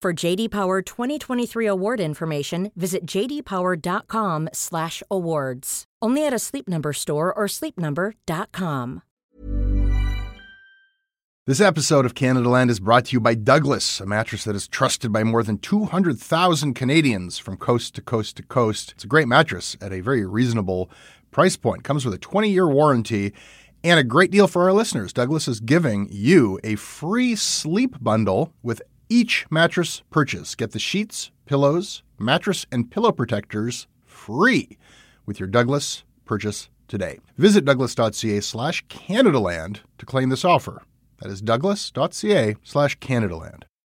For JD Power 2023 award information, visit jdpower.com/awards. Only at a Sleep Number store or sleepnumber.com. This episode of Canadaland is brought to you by Douglas, a mattress that is trusted by more than 200,000 Canadians from coast to coast to coast. It's a great mattress at a very reasonable price point. Comes with a 20-year warranty and a great deal for our listeners. Douglas is giving you a free sleep bundle with each mattress purchase. Get the sheets, pillows, mattress, and pillow protectors free with your Douglas purchase today. Visit douglas.ca slash Canadaland to claim this offer. That is douglas.ca slash Canadaland.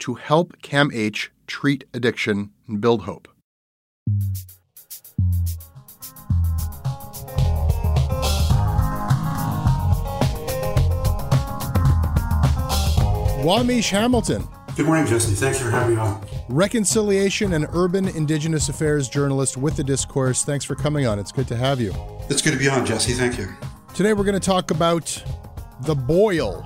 to help CAMH treat addiction and build hope. Wawmeesh Hamilton, Good morning, Jesse. Thanks for having me on. Reconciliation and Urban Indigenous Affairs journalist with the Discourse. Thanks for coming on. It's good to have you. It's good to be on, Jesse. Thank you. Today we're going to talk about the boil.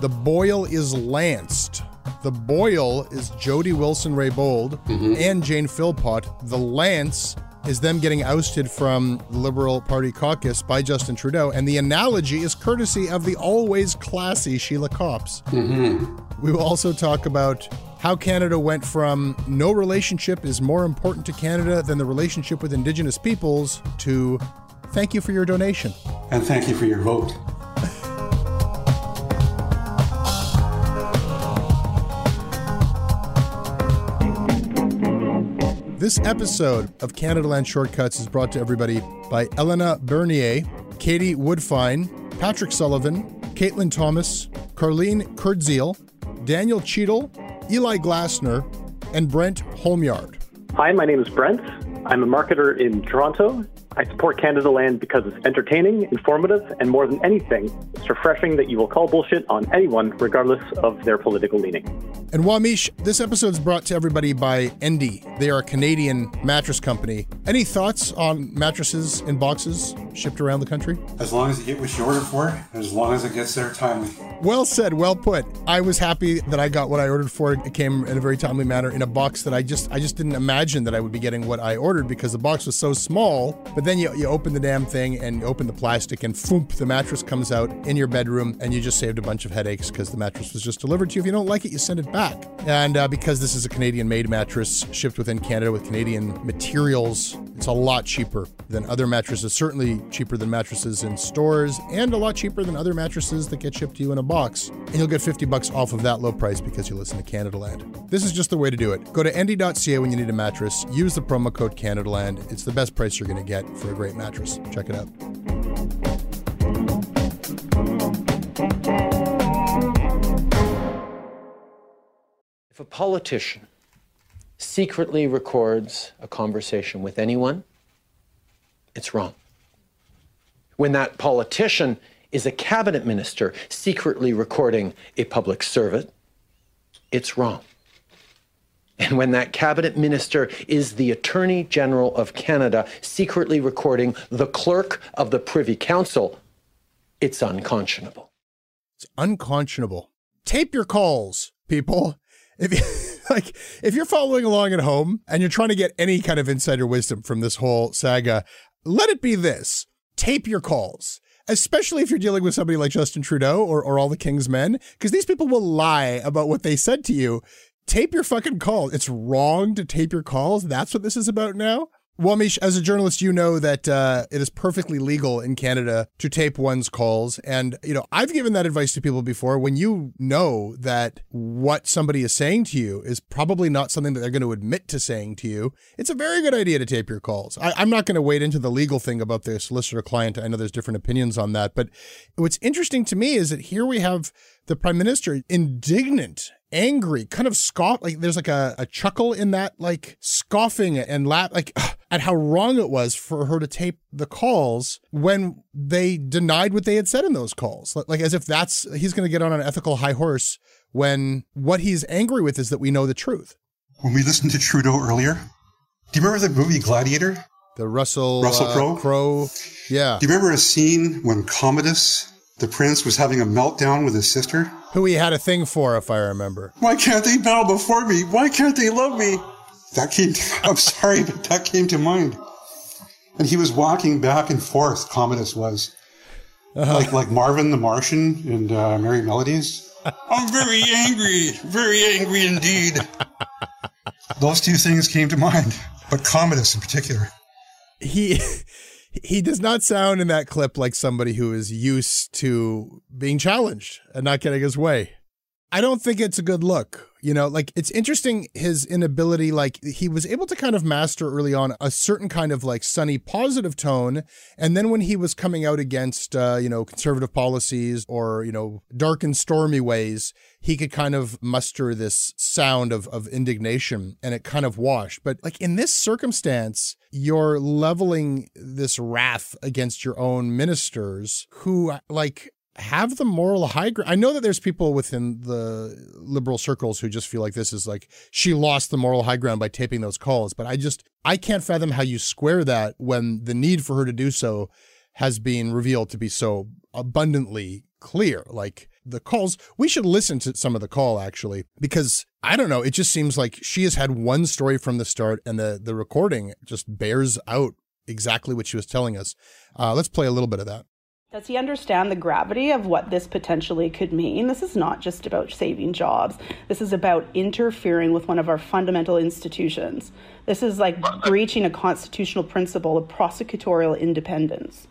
The boil is lanced. The boil is Jody Wilson Raybould mm-hmm. and Jane Philpott. The lance is them getting ousted from the Liberal Party caucus by Justin Trudeau. And the analogy is courtesy of the always classy Sheila Copps. Mm-hmm. We will also talk about how Canada went from no relationship is more important to Canada than the relationship with Indigenous peoples to thank you for your donation. And thank you for your vote. This episode of Canadaland Shortcuts is brought to everybody by Elena Bernier, Katie Woodfine, Patrick Sullivan, Caitlin Thomas, Carlene Kurdziel, Daniel Cheadle, Eli Glassner, and Brent Holmyard. Hi, my name is Brent. I'm a marketer in Toronto. I support Canadaland because it's entertaining, informative, and more than anything, it's refreshing that you will call bullshit on anyone regardless of their political leaning. And Wawmeesh, this episode is brought to everybody by Endy. They are a Canadian mattress company. Any thoughts on mattresses in boxes shipped around the country? As long as you get what you ordered for, and as long as it gets there timely. Well said, well put. I was happy that I got what I ordered for. It came in a very timely manner in a box that I just I just didn't imagine that I would be getting what I ordered because the box was so small. But then you, you open the damn thing and you open the plastic and foomp, the mattress comes out in your bedroom and you just saved a bunch of headaches because the mattress was just delivered to you. If you don't like it, you send it back. And uh, because this is a Canadian made mattress shipped within Canada with Canadian materials, it's a lot cheaper than other mattresses, certainly cheaper than mattresses in stores, and a lot cheaper than other mattresses that get shipped to you in a box. And you'll get 50 bucks off of that low price because you listen to Canadaland. This is just the way to do it. Go to endy.ca when you need a mattress, use the promo code Canadaland. It's the best price you're going to get for a great mattress. Check it out. If a politician secretly records a conversation with anyone, it's wrong. When that politician is a cabinet minister secretly recording a public servant, it's wrong. And when that cabinet minister is the Attorney General of Canada secretly recording the clerk of the Privy Council, it's unconscionable. It's unconscionable. Tape your calls, people. If you, like if you're following along at home and you're trying to get any kind of insider wisdom from this whole saga, let it be this. Tape your calls especially if you're dealing with somebody like Justin Trudeau or, or all the King's men, because these people will lie about what they said to you tape your fucking calls. It's wrong to tape your calls. That's what this is about now. Well, Wawmeesh, as a journalist, you know that uh, it is perfectly legal in Canada to tape one's calls. And, you know, I've given that advice to people before. When you know that what somebody is saying to you is probably not something that they're going to admit to saying to you, it's a very good idea to tape your calls. I, am not going to wade into the legal thing about the solicitor client. I know there's different opinions on that. But what's interesting to me is that here we have the prime minister indignant angry, kind of scoff. Like there's like a, a chuckle in that, like scoffing and laugh, like at how wrong it was for her to tape the calls when they denied what they had said in those calls. Like as if that's he's going to get on an ethical high horse when what he's angry with is that we know the truth. When we listened to Trudeau earlier, do you remember the movie Gladiator? The Russell Russell Crowe. Uh, Crowe. Yeah. Do you remember a scene when Commodus the prince was having a meltdown with his sister. Who he had a thing for, if I remember. Why can't they bow before me? Why can't they love me? That came, to, I'm sorry, but that came to mind. And he was walking back and forth, Commodus was. Uh-huh. Like, like Marvin the Martian and uh, Merrie Melodies. I'm very angry, very angry indeed. Those two things came to mind, but Commodus in particular. He he does not sound in that clip like somebody who is used to being challenged and not getting his way. I don't think it's a good look. You know, like it's interesting his inability, like he was able to kind of master early on a certain kind of like sunny positive tone. And then when he was coming out against, uh, you know, conservative policies or, you know, dark and stormy ways, he could kind of muster this sound of, of indignation and it kind of washed. But like in this circumstance, you're leveling this wrath against your own ministers who like have the moral high ground. I know that there's people within the liberal circles who just feel like this is like she lost the moral high ground by taping those calls, but I just I can't fathom how you square that when the need for her to do so has been revealed to be so abundantly clear. Like the calls, we should listen to some of the call actually because I don't know, it just seems like she has had one story from the start and the the recording just bears out exactly what she was telling us. Uh, let's play a little bit of that. Does he understand the gravity of what this potentially could mean? This is not just about saving jobs. This is about interfering with one of our fundamental institutions. This is like breaching a constitutional principle of prosecutorial independence.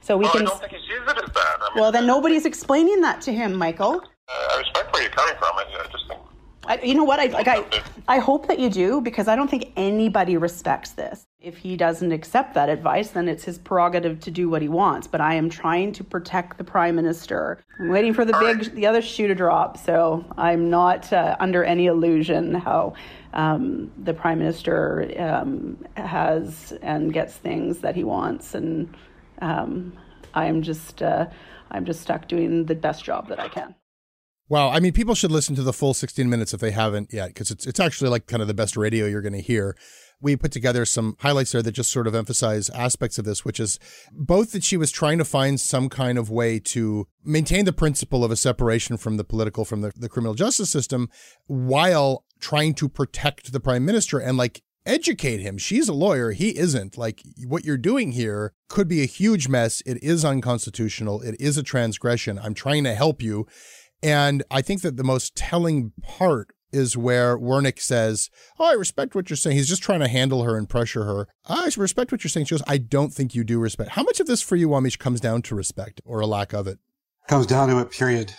So we well, can. I don't think he sees it as that. I mean, well, then nobody's explaining that to him, Michael. Uh, I respect where you're coming from. I, I just think I, you know what? I like. I, I hope that you do because I don't think anybody respects this. If he doesn't accept that advice, then it's his prerogative to do what he wants. But I am trying to protect the prime minister. I'm waiting for the big, the other shoe to drop. So I'm not uh, under any illusion how um, the prime minister um, has and gets things that he wants, and um, I'm just, uh, I'm just stuck doing the best job that I can. Wow, I mean, people should listen to the full 16 minutes if they haven't yet, because it's it's actually like kind of the best radio you're going to hear. We put together some highlights there that just sort of emphasize aspects of this, which is both that she was trying to find some kind of way to maintain the principle of a separation from the political, from the, the criminal justice system, while trying to protect the prime minister and like educate him. She's a lawyer. He isn't. Like what you're doing here could be a huge mess. It is unconstitutional. It is a transgression. I'm trying to help you. And I think that the most telling part is where Wernick says, Oh, I respect what you're saying. He's just trying to handle her and pressure her. I respect what you're saying. She goes, I don't think you do respect. How much of this for you, Wawmeesh, comes down to respect or a lack of it? Comes down to it, period.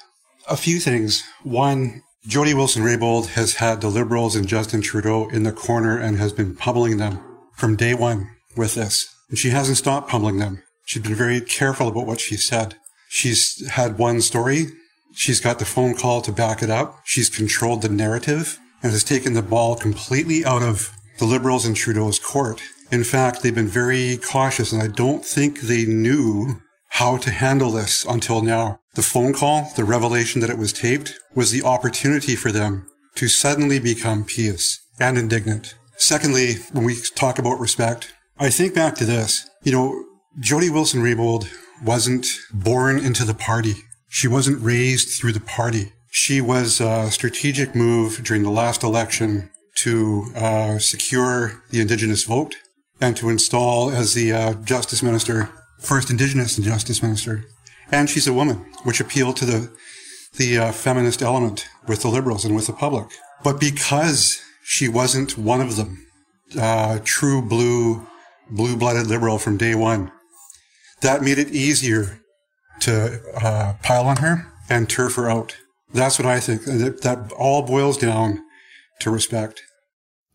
A few things. One, Jody Wilson Raybould has had the Liberals and Justin Trudeau in the corner and has been pummeling them from day one with this. And she hasn't stopped pummeling them. She's been very careful about what she said. She's had one story She's got the phone call to back it up. She's controlled the narrative and has taken the ball completely out of the Liberals and Trudeau's court. In fact, they've been very cautious and I don't think they knew how to handle this until now. The phone call, the revelation that it was taped was the opportunity for them to suddenly become pious and indignant. Secondly, when we talk about respect, I think back to this. You know, Jody Wilson Raybould wasn't born into the party. She wasn't raised through the party. She was a strategic move during the last election to uh, secure the Indigenous vote and to install as the uh, Justice Minister, first Indigenous Justice Minister. And she's a woman, which appealed to the the uh, feminist element with the liberals and with the public. But because she wasn't one of them, uh, true blue, blue-blooded liberal from day one, that made it easier to uh, pile on her and turf her out. That's what I think. That, that all boils down to respect.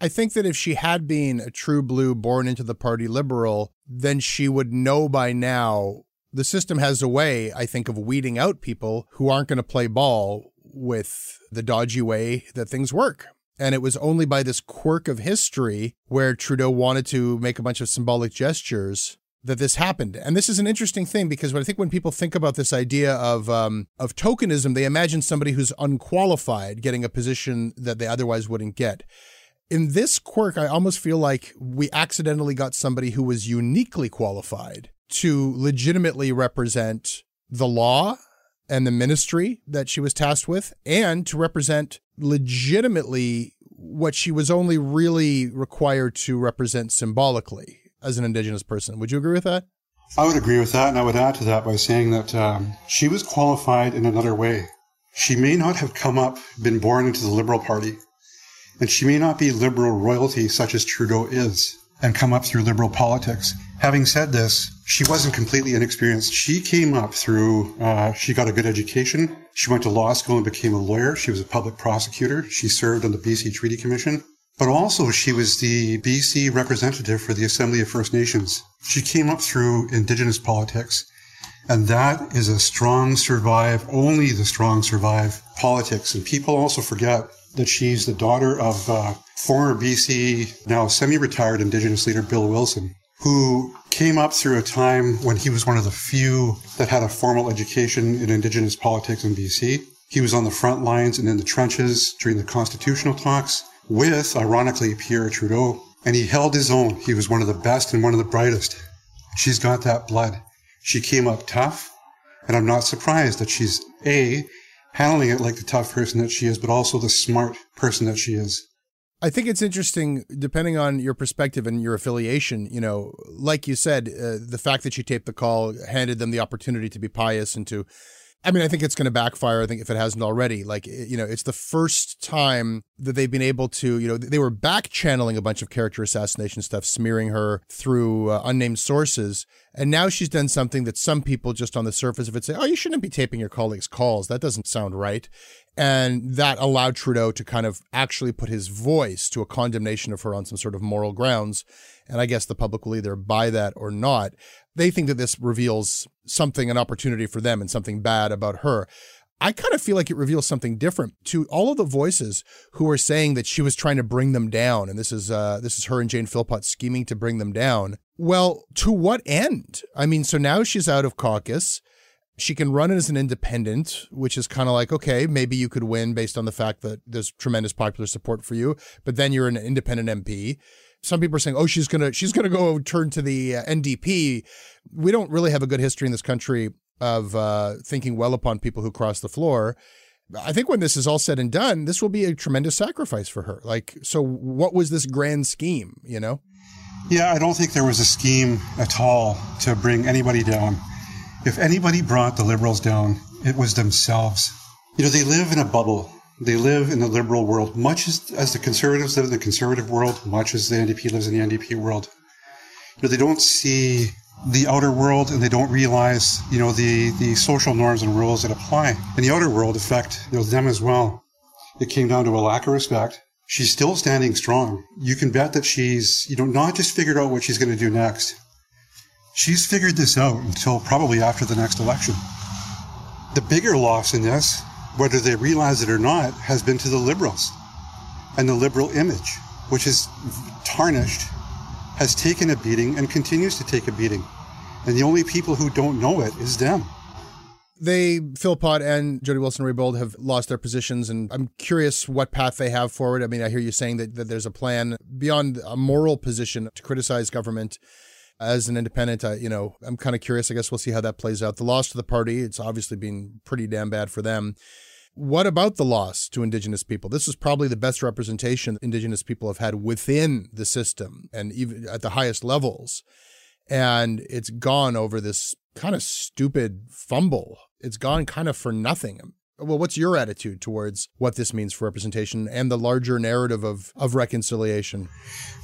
I think that if she had been a true blue born into the party liberal, then she would know by now the system has a way, I think, of weeding out people who aren't going to play ball with the dodgy way that things work. And it was only by this quirk of history where Trudeau wanted to make a bunch of symbolic gestures that this happened. And this is an interesting thing because what I think when people think about this idea of um, of tokenism, they imagine somebody who's unqualified getting a position that they otherwise wouldn't get. In this quirk, I almost feel like we accidentally got somebody who was uniquely qualified to legitimately represent the law and the ministry that she was tasked with, and to represent legitimately what she was only really required to represent symbolically as an Indigenous person. Would you agree with that? I would agree with that, and I would add to that by saying that um, she was qualified in another way. She may not have come up, been born into the Liberal Party, and she may not be liberal royalty such as Trudeau is and come up through liberal politics. Having said this, she wasn't completely inexperienced. She came up through, uh, she got a good education. She went to law school and became a lawyer. She was a public prosecutor. She served on the BC Treaty Commission. But also, she was the BC representative for the Assembly of First Nations. She came up through Indigenous politics. And that is a strong survive, only the strong survive politics. And people also forget that she's the daughter of uh, former BC, now semi-retired Indigenous leader Bill Wilson, who came up through a time when he was one of the few that had a formal education in Indigenous politics in BC. He was on the front lines and in the trenches during the constitutional talks with, ironically, Pierre Trudeau, and he held his own. He was one of the best and one of the brightest. She's got that blood. She came up tough, and I'm not surprised that she's A, handling it like the tough person that she is, but also the smart person that she is. I think it's interesting, depending on your perspective and your affiliation. You know, like you said, uh, the fact that she taped the call handed them the opportunity to be pious and to I mean, I think it's going to backfire. I think if it hasn't already, like, you know, it's the first time that they've been able to, you know, they were back channeling a bunch of character assassination stuff, smearing her through uh, unnamed sources. And now she's done something that some people just on the surface of it say, oh, you shouldn't be taping your colleagues' calls. That doesn't sound right. And that allowed Trudeau to kind of actually put his voice to a condemnation of her on some sort of moral grounds. And I guess the public will either buy that or not. They think that this reveals something, an opportunity for them and something bad about her. I kind of feel like it reveals something different to all of the voices who are saying that she was trying to bring them down, and this is uh, this is her and Jane Philpott scheming to bring them down. Well, to what end? I mean, so now she's out of caucus. She can run as an independent, which is kind of like, okay, maybe you could win based on the fact that there's tremendous popular support for you, but then you're an independent MP. Some people are saying, "Oh, she's gonna she's gonna go turn to the uh, NDP." We don't really have a good history in this country of uh, thinking well upon people who cross the floor. I think when this is all said and done, this will be a tremendous sacrifice for her. Like, so what was this grand scheme? You know? Yeah, I don't think there was a scheme at all to bring anybody down. If anybody brought the liberals down, it was themselves. You know, they live in a bubble. They live in the liberal world, much as, as the conservatives live in the conservative world, much as the NDP lives in the NDP world. You know, they don't see the outer world and they don't realize, you know, the, the social norms and rules that apply in the outer world affect, you know, them as well. It came down to a lack of respect. She's still standing strong. You can bet that she's, you know, not just figured out what she's going to do next, She's figured this out until probably after the next election. The bigger loss in this, whether they realize it or not, has been to the liberals. And the liberal image, which is tarnished, has taken a beating and continues to take a beating. And the only people who don't know it is them they, Philpott and Jody Wilson-Raybould, have lost their positions, and I'm curious what path they have forward. I mean, I hear you saying that, that there's a plan beyond a moral position to criticize government as an independent. I, you know, I'm kind of curious. I guess we'll see how that plays out. The loss to the party, it's obviously been pretty damn bad for them. What about the loss to Indigenous people? This is probably the best representation Indigenous people have had within the system and even at the highest levels. And it's gone over this kind of stupid fumble. It's gone kind of for nothing. Well, what's your attitude towards what this means for representation and the larger narrative of, of reconciliation?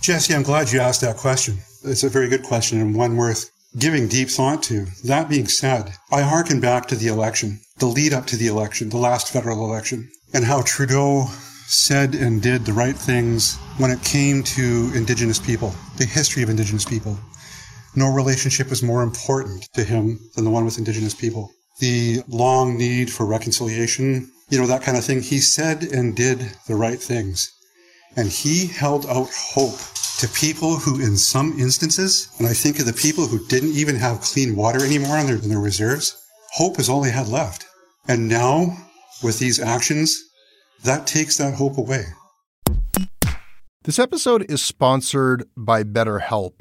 Jesse, I'm glad you asked that question. It's a very good question and one worth giving deep thought to. That being said, I hearken back to the election, the lead up to the election, the last federal election, and how Trudeau said and did the right things when it came to Indigenous people, the history of Indigenous people. No relationship was more important to him than the one with Indigenous people. The long need for reconciliation, you know, that kind of thing. He said and did the right things. And he held out hope to people who, in some instances, and I think of the people who didn't even have clean water anymore in their, in their reserves, hope is all they had left. And now, with these actions, that takes that hope away. This episode is sponsored by BetterHelp.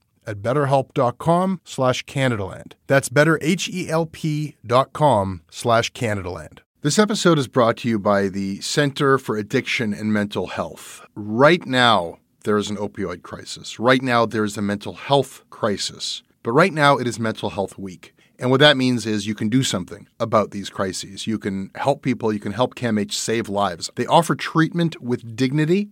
at betterhelp.com slash Canadaland. That's betterhelp.com slash Canadaland. This episode is brought to you by the Center for Addiction and Mental Health. Right now, there is an opioid crisis. Right now, there is a mental health crisis. But right now, it is Mental Health Week. And what that means is you can do something about these crises. You can help people, you can help CAMH save lives. They offer treatment with dignity,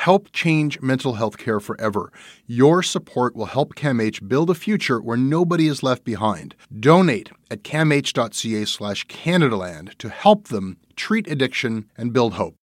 Help change mental health care forever. Your support will help CAMH build a future where nobody is left behind. Donate at camh.ca slash Canadaland to help them treat addiction and build hope.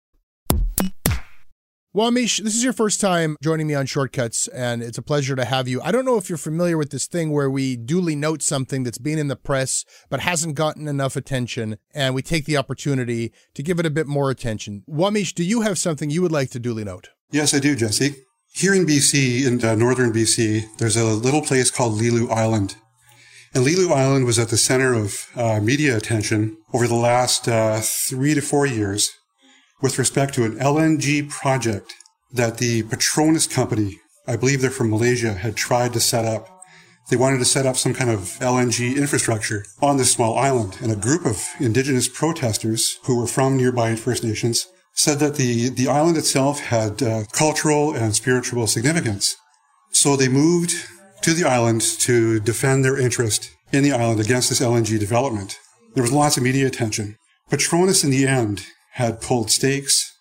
Well, this is your first time joining me on Shortcuts, and it's a pleasure to have you. I don't know if you're familiar with this thing where we duly note something that's been in the press but hasn't gotten enough attention, and we take the opportunity to give it a bit more attention. Wawmeesh, do you have something you would like to duly note? Yes, I do, Jesse. Here in BC, in uh, northern BC, there's a little place called Lelu Island. And Lelu Island was at the center of uh, media attention over the last uh, three to four years with respect to an LNG project that the Petronas company, I believe they're from Malaysia, had tried to set up. They wanted to set up some kind of LNG infrastructure on this small island. And a group of indigenous protesters who were from nearby First Nations said that the, the island itself had uh, cultural and spiritual significance. So they moved to the island to defend their interest in the island against this LNG development. There was lots of media attention. Petronas in the end had pulled stakes.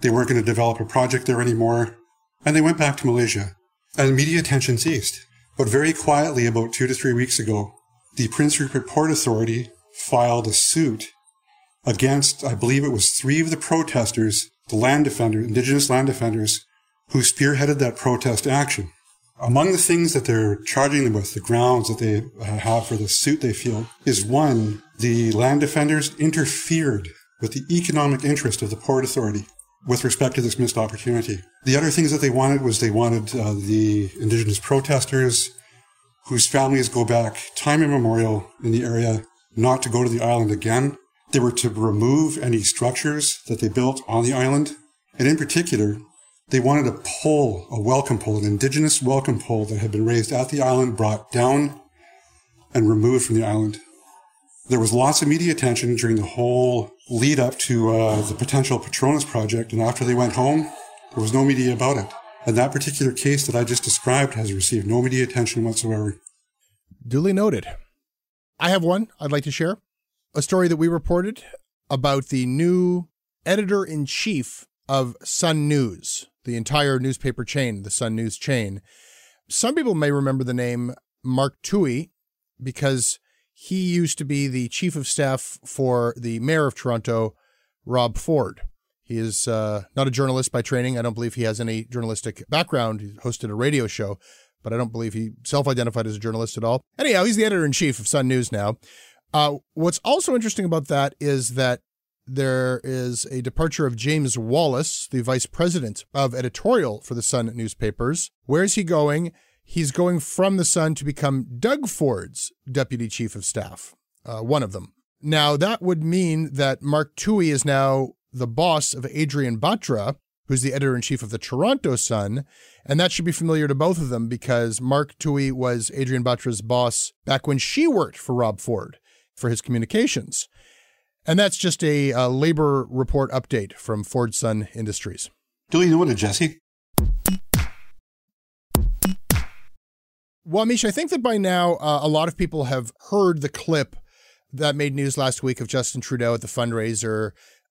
They weren't going to develop a project there anymore. And they went back to Malaysia. And media attention ceased. But very quietly, about two to three weeks ago, the Prince Rupert Port Authority filed a suit against, I believe it was three of the protesters, the land defenders, indigenous land defenders, who spearheaded that protest action. Among the things that they're charging them with, the grounds that they uh, have for the suit they feel, is one, the land defenders interfered with the economic interest of the Port Authority. with respect to this missed opportunity. The other things that they wanted was they wanted uh, the indigenous protesters whose families go back time immemorial in the area not to go to the island again. They were to remove any structures that they built on the island. And in particular, they wanted a pole, a welcome pole, an indigenous welcome pole that had been raised at the island, brought down and removed from the island. There was lots of media attention during the whole lead up to uh, the potential Petronas project. And after they went home, there was no media about it. And that particular case that I just described has received no media attention whatsoever. Duly noted. I have one I'd like to share. A story that we reported about the new editor in chief of Sun News, the entire newspaper chain, the Sun News chain. Some people may remember the name Mark Towhey because he used to be the chief of staff for the mayor of Toronto, Rob Ford. He is uh, not a journalist by training. I don't believe he has any journalistic background. He hosted a radio show, but I don't believe he self identified as a journalist at all. Anyhow, he's the editor in chief of Sun News now. Uh, what's also interesting about that is that there is a departure of James Wallace, the vice president of editorial for the Sun newspapers. Where is he going? He's going from the Sun to become Doug Ford's deputy chief of staff, uh, one of them. Now, that would mean that Mark Towhey is now the boss of Adrienne Batra, who's the editor in chief of the Toronto Sun. And that should be familiar to both of them because Mark Towhey was Adrienne Batra's boss back when she worked for Rob Ford for his communications. And that's just a, a labor report update from Ford Sun Industries. Do you know what, Jesse? Well, Misha, I think that by now uh, a lot of people have heard the clip that made news last week of Justin Trudeau at the fundraiser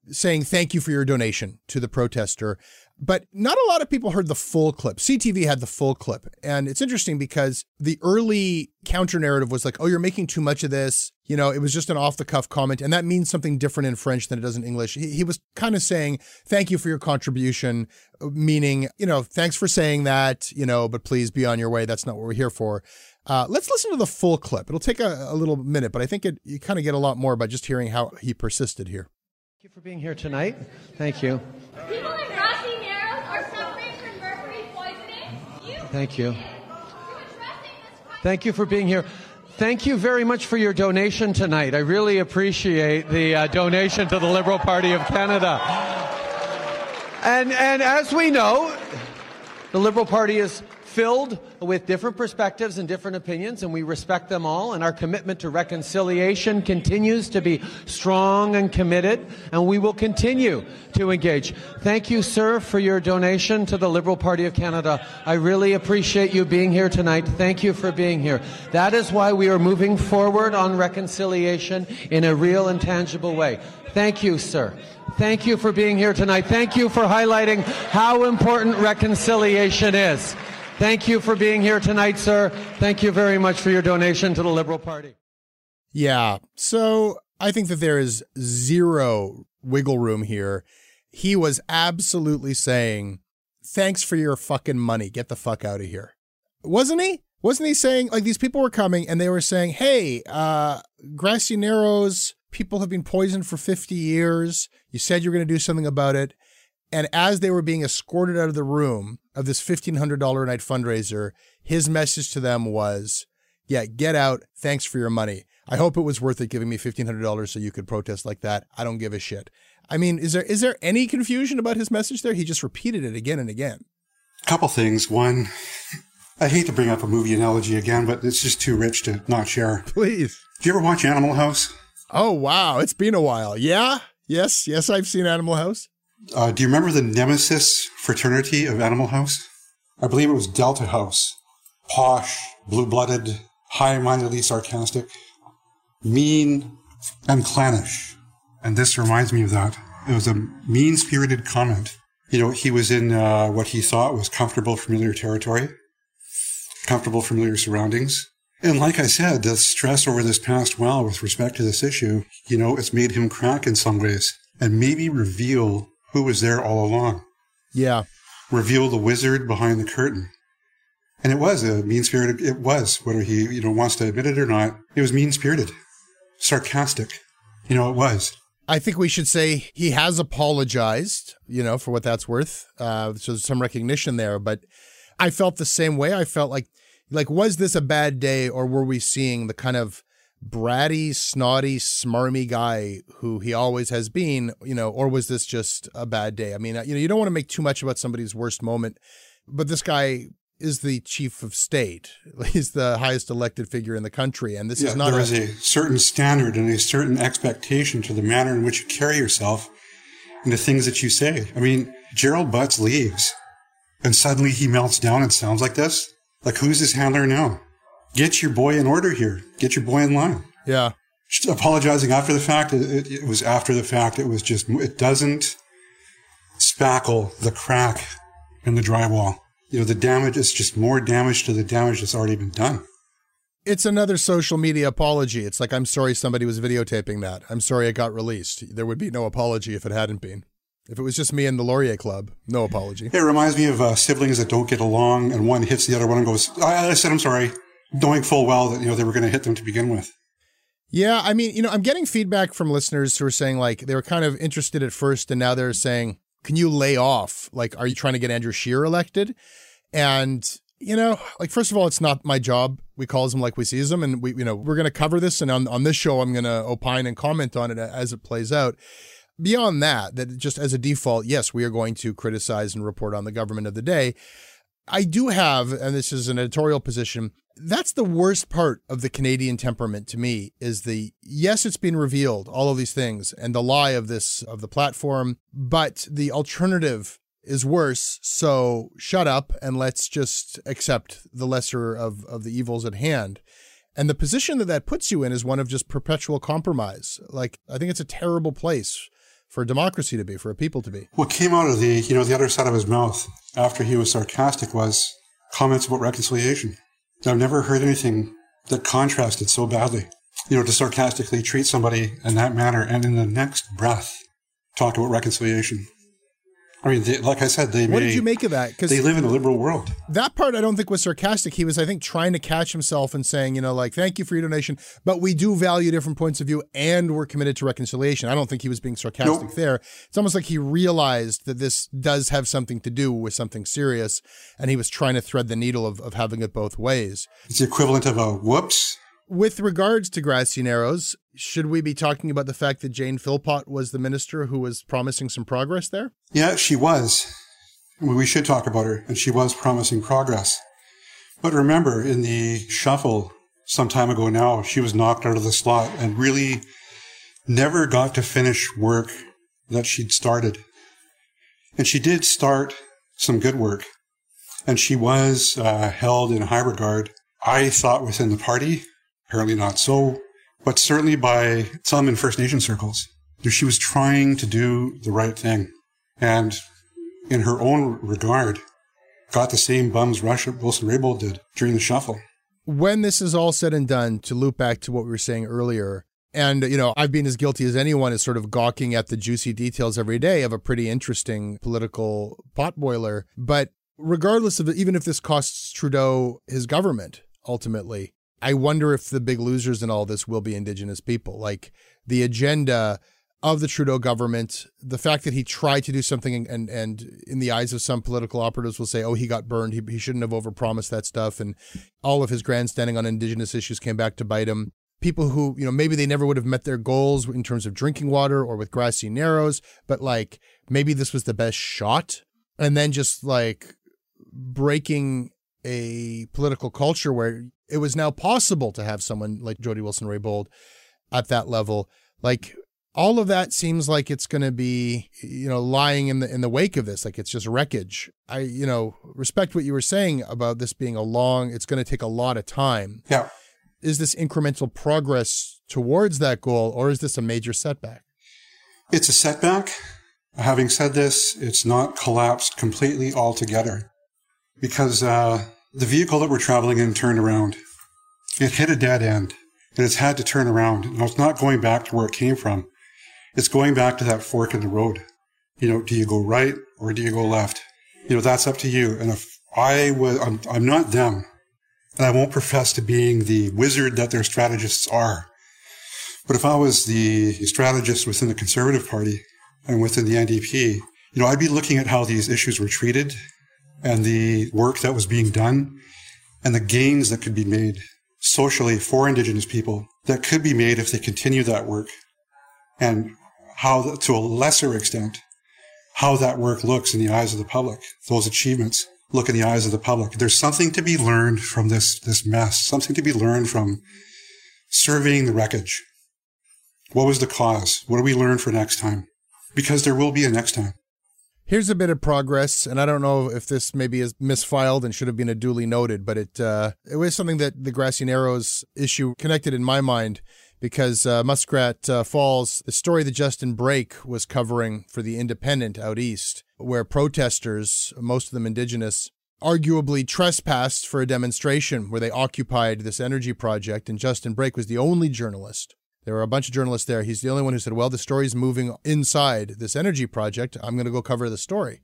saying thank you for your donation to the protester. But not a lot of people heard the full clip. CTV had the full clip. And it's interesting because the early counter narrative was like, oh, you're making too much of this. You know, it was just an off the cuff comment. And that means something different in French than it does in English. He, he was kind of saying, thank you for your contribution, meaning, you know, thanks for saying that, you know, but please be on your way. That's not what we're here for. Uh, let's listen to the full clip. It'll take a, a little minute, but I think it, you kind of get a lot more by just hearing how he persisted here. Thank you for being here tonight. Thank you. People in Grassy Narrows are suffering from mercury poisoning. You Thank you. Thank you for being here. Thank you very much for your donation tonight. I really appreciate the uh, donation to the Liberal Party of Canada. And and as we know, the Liberal Party is filled with different perspectives and different opinions, and we respect them all. And our commitment to reconciliation continues to be strong and committed, and we will continue to engage. Thank you, sir, for your donation to the Liberal Party of Canada. I really appreciate you being here tonight. Thank you for being here. That is why we are moving forward on reconciliation in a real and tangible way. Thank you, sir. Thank you for being here tonight. Thank you for highlighting how important reconciliation is. Thank you for being here tonight, sir. Thank you very much for your donation to the Liberal Party. Yeah. So I think that there is zero wiggle room here. He was absolutely saying, thanks for your fucking money. Get the fuck out of here. Wasn't he? Wasn't he saying, like, these people were coming and they were saying, hey, uh, Grassy Narrows, people have been poisoned for 50 years. You said you were going to do something about it. And as they were being escorted out of the room of this $1,500 a night fundraiser, his message to them was, yeah, get out. Thanks for your money. I hope it was worth it giving me $1,500 so you could protest like that. I don't give a shit. I mean, is there is there any confusion about his message there? He just repeated it again and again. Couple things. One, I hate to bring up a movie analogy again, but it's just too rich to not share. Please. Did you ever watch Animal House? Oh, wow. It's been a while. Yeah. Yes. Yes, I've seen Animal House. Uh, do you remember the nemesis fraternity of Animal House? I believe it was Delta House. Posh, blue blooded, high mindedly sarcastic, mean, and clannish. And this reminds me of that. It was a mean spirited comment. You know, he was in uh, what he thought was comfortable, familiar territory, comfortable, familiar surroundings. And like I said, the stress over this past while with respect to this issue, you know, it's made him crack in some ways and maybe reveal who was there all along. Yeah. Reveal the wizard behind the curtain. And it was a mean spirited, it was, whether he, you know, wants to admit it or not, it was mean spirited, sarcastic. You know, it was. I think we should say he has apologized, you know, for what that's worth. Uh, so there's some recognition there. But I felt the same way. I felt like, like, was this a bad day, or were we seeing the kind of bratty, snotty, smarmy guy who he always has been, you know, or was this just a bad day? I mean, you know, you don't want to make too much about somebody's worst moment, but this guy is the chief of state. He's the highest elected figure in the country, and this yeah, is not. There a, is a certain standard and a certain expectation to the manner in which you carry yourself and the things that you say. I mean, Gerald Butts leaves, and suddenly he melts down and sounds like this. Like, who's his handler now? Get your boy in order here. Get your boy in line. Yeah. Just apologizing after the fact. It, it, it was after the fact. It was just. It doesn't spackle the crack in the drywall you know, the damage is just more damage to the damage that's already been done. It's another social media apology. It's like, I'm sorry somebody was videotaping that. I'm sorry it got released. There would be no apology if it hadn't been. If it was just me and the Laurier Club, no apology. It reminds me of uh, siblings that don't get along and one hits the other one and goes, I, I said, I'm sorry, knowing full well that, you know, they were going to hit them to begin with. Yeah, I mean, you know, I'm getting feedback from listeners who are saying like they were kind of interested at first and now they're saying, can you lay off? Like, are you trying to get Andrew Scheer elected? And you know, like first of all, it's not my job. We calls them like we sees them, and we, you know, we're going to cover this, and on on this show, I'm going to opine and comment on it as it plays out. Beyond that, that just as a default, yes, we are going to criticize and report on the government of the day. I do have, and this is an editorial position. That's the worst part of the Canadian temperament to me is the yes, it's been revealed, all of these things, and the lie of this of the platform, but the alternative is worse. So shut up and let's just accept the lesser of, of the evils at hand. And the position that that puts you in is one of just perpetual compromise. Like, I think it's a terrible place for a democracy to be, for a people to be. What came out of the, you know, the other side of his mouth after he was sarcastic was comments about reconciliation. I've never heard anything that contrasted so badly. You know, to sarcastically treat somebody in that manner and in the next breath talk about reconciliation. I mean, they, like I said, they. What may, did you make of that? Because they live in a liberal world. That part I don't think was sarcastic. He was, I think, trying to catch himself and saying, you know, like, thank you for your donation, but we do value different points of view and we're committed to reconciliation. I don't think he was being sarcastic nope. there. It's almost like he realized that this does have something to do with something serious, and he was trying to thread the needle of, of having it both ways. It's the equivalent of a whoops with regards to Grassy Narrows, should we be talking about the fact that Jane Philpott was the minister who was promising some progress there? Yeah, she was. We should talk about her, and she was promising progress. But remember, in the shuffle some time ago now, she was knocked out of the slot and really never got to finish work that she'd started. And she did start some good work, and she was uh, held in high regard. I thought within the party, Apparently not so, but certainly by some in First Nation circles. She was trying to do the right thing. And in her own regard, got the same bums rush that Wilson Raybould did during the shuffle. When this is all said and done, to loop back to what we were saying earlier, and, you know, I've been as guilty as anyone as sort of gawking at the juicy details every day of a pretty interesting political potboiler. But regardless of even if this costs Trudeau his government ultimately, I wonder if the big losers in all this will be Indigenous people. Like the agenda of the Trudeau government, the fact that he tried to do something and, and, in the eyes of some political operatives will say, oh, he got burned. He, he shouldn't have overpromised that stuff. And all of his grandstanding on Indigenous issues came back to bite him. People who, you know, maybe they never would have met their goals in terms of drinking water or with grassy narrows, but like maybe this was the best shot. And then just like breaking a political culture where it was now possible to have someone like Jody Wilson Raybould at that level. Like all of that seems like it's going to be, you know, lying in the in the wake of this. Like it's just wreckage. I, you know, respect what you were saying about this being a long. It's going to take a lot of time. Yeah. Is this incremental progress towards that goal, or is this a major setback? It's a setback. Having said this, it's not collapsed completely altogether because uh, the vehicle that we're traveling in turned around. It hit a dead end and it's had to turn around. Now it's not going back to where it came from. It's going back to that fork in the road. You know, do you go right or do you go left? You know, that's up to you. And if I was, I'm, I'm not them and I won't profess to being the wizard that their strategists are. But if I was the strategist within the Conservative Party and within the NDP, you know, I'd be looking at how these issues were treated and the work that was being done and the gains that could be made socially for Indigenous people that could be made if they continue that work and how, to a lesser extent, how that work looks in the eyes of the public, those achievements look in the eyes of the public. There's something to be learned from this, this mess, something to be learned from surveying the wreckage. What was the cause? What do we learn for next time? Because there will be a next time. Here's a bit of progress, and I don't know if this maybe is misfiled and should have been a duly noted, but it uh, it was something that the Grassy Narrows issue connected in my mind because uh, Muskrat uh, Falls, the story that Justin Brake was covering for the Independent out east, where protesters, most of them indigenous, arguably trespassed for a demonstration where they occupied this energy project, and Justin Brake was the only journalist there were a bunch of journalists there. He's the only one who said, Well, the story's moving inside this energy project. I'm going to go cover the story.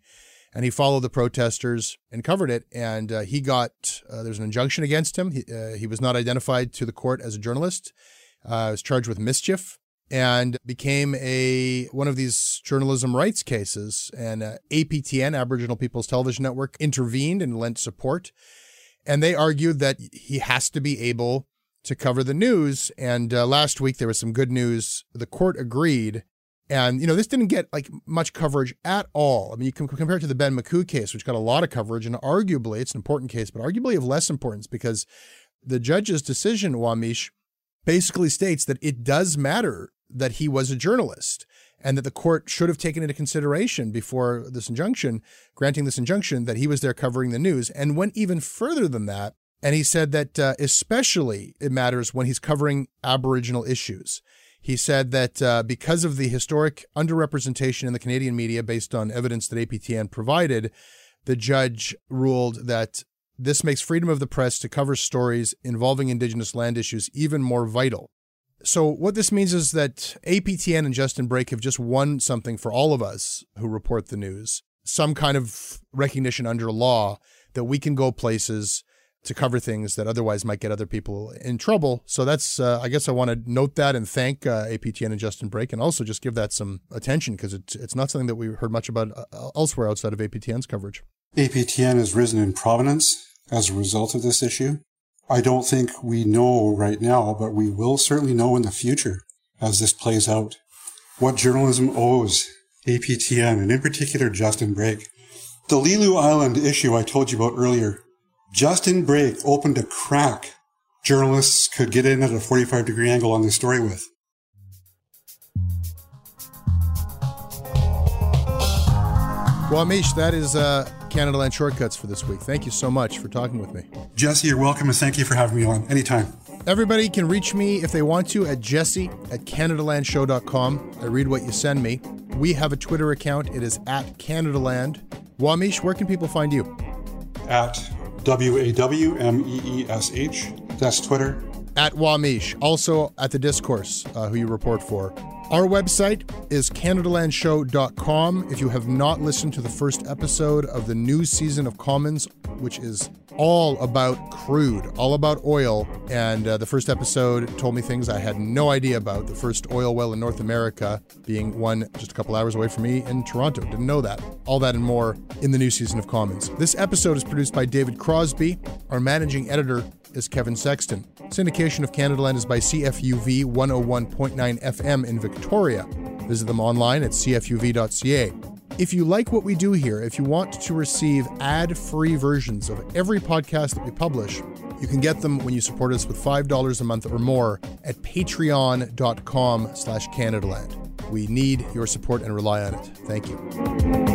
And he followed the protesters and covered it. And uh, he got, uh, there's an injunction against him. He, uh, he, was not identified to the court as a journalist. Uh, was charged with mischief and became a one of these journalism rights cases. And uh, APTN, Aboriginal People's Television Network, intervened and lent support. And they argued that he has to be able to cover the news. And uh, last week there was some good news. The court agreed. And, you know, this didn't get like much coverage at all. I mean, you can compare it to the Ben Makuch case, which got a lot of coverage. And arguably, it's an important case, but arguably of less importance because the judge's decision, Wawmeesh, basically states that it does matter that he was a journalist and that the court should have taken into consideration before this injunction, granting this injunction, that he was there covering the news, and went even further than that and he said that uh, especially it matters when he's covering Aboriginal issues. He said that uh, because of the historic underrepresentation in the Canadian media based on evidence that APTN provided, the judge ruled that this makes freedom of the press to cover stories involving Indigenous land issues even more vital. So, what this means is that APTN and Justin Brake have just won something for all of us who report the news some kind of recognition under law that we can go places to cover things that otherwise might get other people in trouble. So that's, uh, I guess I want to note that and thank uh, APTN and Justin Brake and also just give that some attention because it's, it's not something that we heard much about uh, elsewhere outside of APTN's coverage. APTN has risen in prominence as a result of this issue. I don't think we know right now, but we will certainly know in the future as this plays out what journalism owes APTN and in particular Justin Brake. The Lelu Island issue I told you about earlier Justin Brake opened a crack journalists could get in at a 45 degree angle on this story with. Wawmeesh, that is uh, Canadaland Shortcuts for this week. Thank you so much for talking with me. Jesse, you're welcome, and thank you for having me on anytime. Everybody can reach me if they want to at jesse at CanadaLandShow.com. I read what you send me. We have a Twitter account. It is at CanadaLand. Wawmeesh, where can people find you? At W A W M E E S H. That's Twitter. At Wawmeesh, also at the Discourse, uh, who you report for. Our website is CanadaLandShow.com. If you have not listened to the first episode of the new season of Commons, which is all about crude, all about oil, and uh, the first episode told me things I had no idea about. The first oil well in North America being one just a couple hours away from me in Toronto. Didn't know that. All that and more in the new season of Commons. This episode is produced by David Crosby. Our managing editor is Kevin Sexton. Syndication of Canadaland is by CFUV 101.9 FM in Victoria. Visit them online at cfuv.ca. If you like what we do here, if you want to receive ad-free versions of every podcast that we publish, you can get them when you support us with $5 a month or more at patreon.com slash Canadaland. We need your support and rely on it. Thank you.